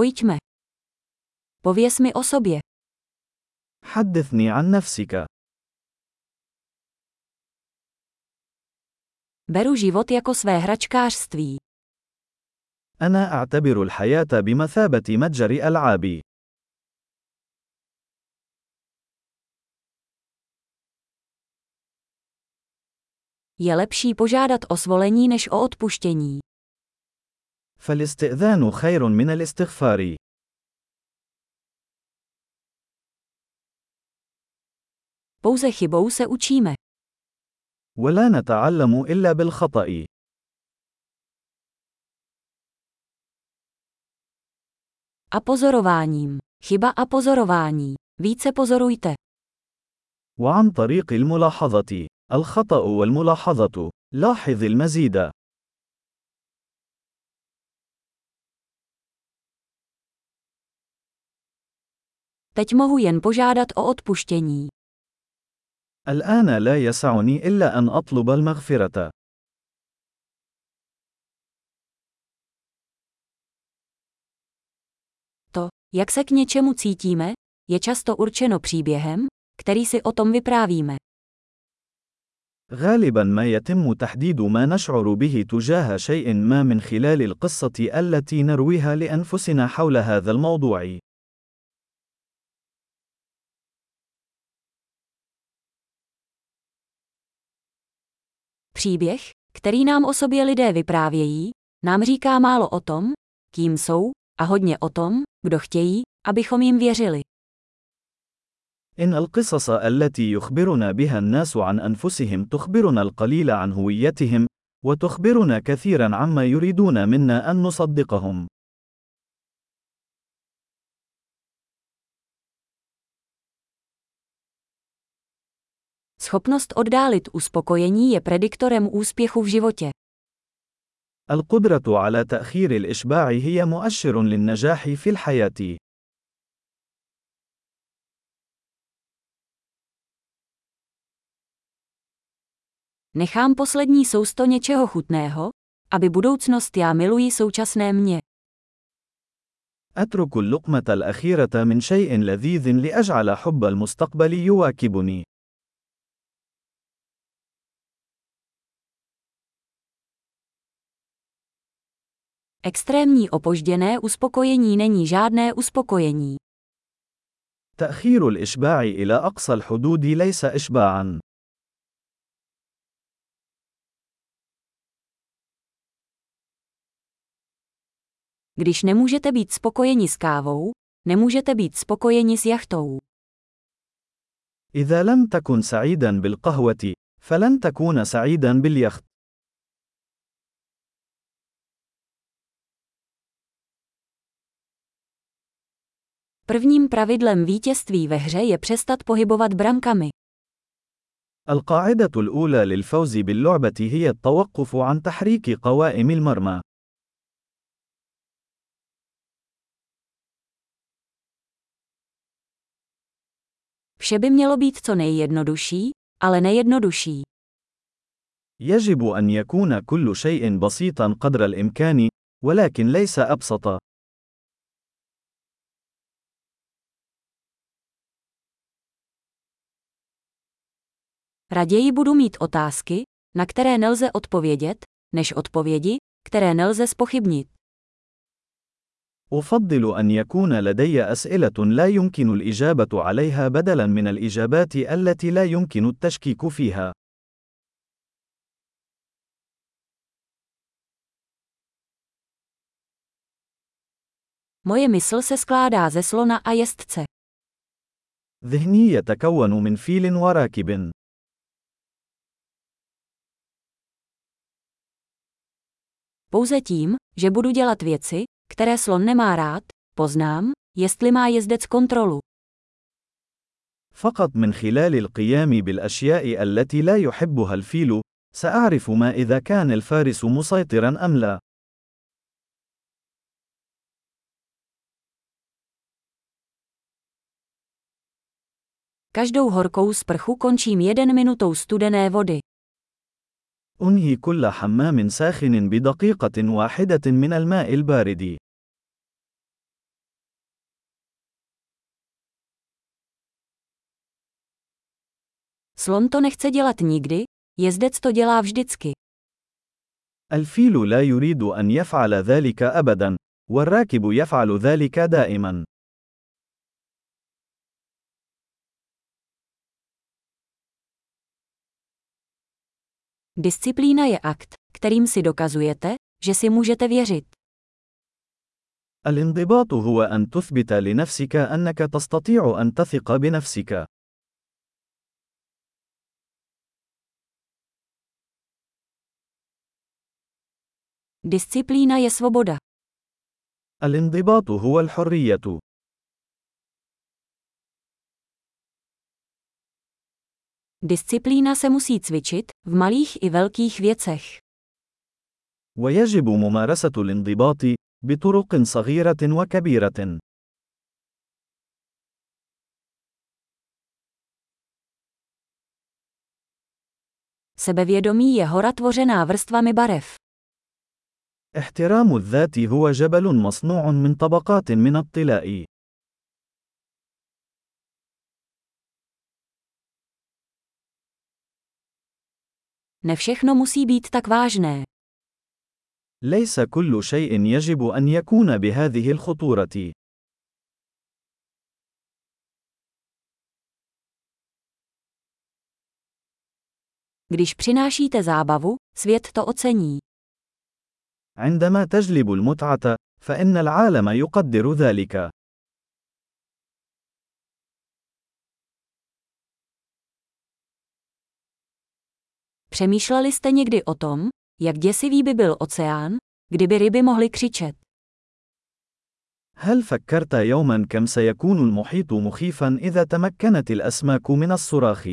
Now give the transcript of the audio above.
Pojďme. Pověz mi o sobě. حدثني عن نفسك. Beru život jako své hračkářství. أنا أعتبر الحياة بمثابة متجر ألعاب. Je lepší požádat o svolení než o odpuštění. فالاستئذان خير من الاستغفار. Pouze chybou se učíme. ولا نتعلم إلا بالخطأ. A pozorováním. Chyba a pozorování. Více pozorujte. وعن طريق الملاحظة. الخطأ والملاحظة. لاحظ المزيد. Teď mohu jen požádat o odpuštění. الآن لا يسعني إلا أن أطلب المغفرة. To, jak se k něčemu cítíme, je často určeno příběhem, který si o tom vyprávíme. غالبا ما يتم تحديد ما نشعر به تجاه شيء ما من خلال القصة التي نرويها لأنفسنا حول هذا الموضوع. Příběh, který nám o sobě lidé vyprávějí, nám říká málo o tom, kým jsou, a hodně o tom, kdo chtějí, abychom jim věřili. إن القصص التي يخبرنا بها الناس عن أنفسهم تخبرنا القليل عن هويتهم، وتخبرنا كثيرا عما يريدون منا أن نصدقهم. Schopnost oddálit uspokojení je prediktorem úspěchu v životě. القدرة على تأخير الإشباع هي مؤشر للنجاح في الحياة. Nechám poslední sousto něčeho chutného, aby budoucnost já miluji současné mě. أترك اللقمة الأخيرة من شيء لذيذ لأجعل حب المستقبل يواكبني. Extrémní opožděné uspokojení není žádné uspokojení. تأخير الإشباع إلى أقصى الحدود ليس إشباعًا. Když nemůžete být spokojeni s kávou, nemůžete být spokojeni s jachtou. إذا لم تكن سعيدا بالقهوة، فلن تكون سعيدا باليخت. Prvním pravidlem vítězství ve hře je přestat pohybovat brankami. القاعدة الأولى للفوز باللعبة هي التوقف عن تحريك قوائم المرمى. Vše by mělo být co nejjednodušší, ale nejjednodušší. يجب أن يكون كل شيء بسيطا قدر الإمكان، ولكن ليس أبسط. Raději budu mít otázky, na které nelze odpovědět, než odpovědi, které nelze spochybnit. أفضل أن يكون لدي أسئلة لا يمكن الإجابة عليها بدلاً من الإجابات التي لا يمكن التشكيك فيها. Moje mysl se skládá ze slona a jezdce. ذهني يتكون من فيل وراكب. Pouze tím, že budu dělat věci, které slon nemá rád, poznám, jestli má jezdec kontrolu. فقط من خلال القيام بالأشياء التي لا يحبها الفيل، سأعرف ما إذا كان الفارس مسيطرا أم لا. Každou horkou sprchu končím jeden minutou studené vody. أنهي كل حمام ساخن بدقيقة واحدة من الماء البارد. Slon to nechce dělat nikdy, jezdec to dělá vždycky. الفيل لا يريد أن يفعل ذلك أبدا، والراكب يفعل ذلك دائما. Disciplína je akt, kterým si dokazujete, že si můžete věřit. الانضباط هو أن تثبت لنفسك أنك تستطيع أن تثق بنفسك. Disciplína je svoboda. الانضباط هو الحرية. Disciplína se musí cvičit, v malých i velkých věcech. ويجب ممارسة الانضباط بطرق صغيرة وكبيرة. Sebevědomí je hora tvořená vrstvami barev. احترام الذات هو جبل مصنوع من طبقات من الطلاء. Ne všechno musí být tak vážné. ليس كل شيء يجب أن يكون بهذه الخطورة. Když přinášíte zábavu, svět to ocení. عندما تجلب المتعة، فإن العالم يقدر ذلك. Přemýšleli jste někdy o tom, jak děsivý by byl oceán, kdyby ryby mohly křičet? هل فكرت يوما كم سيكون المحيط مخيفا إذا تمكنت الأسماك من الصراخ؟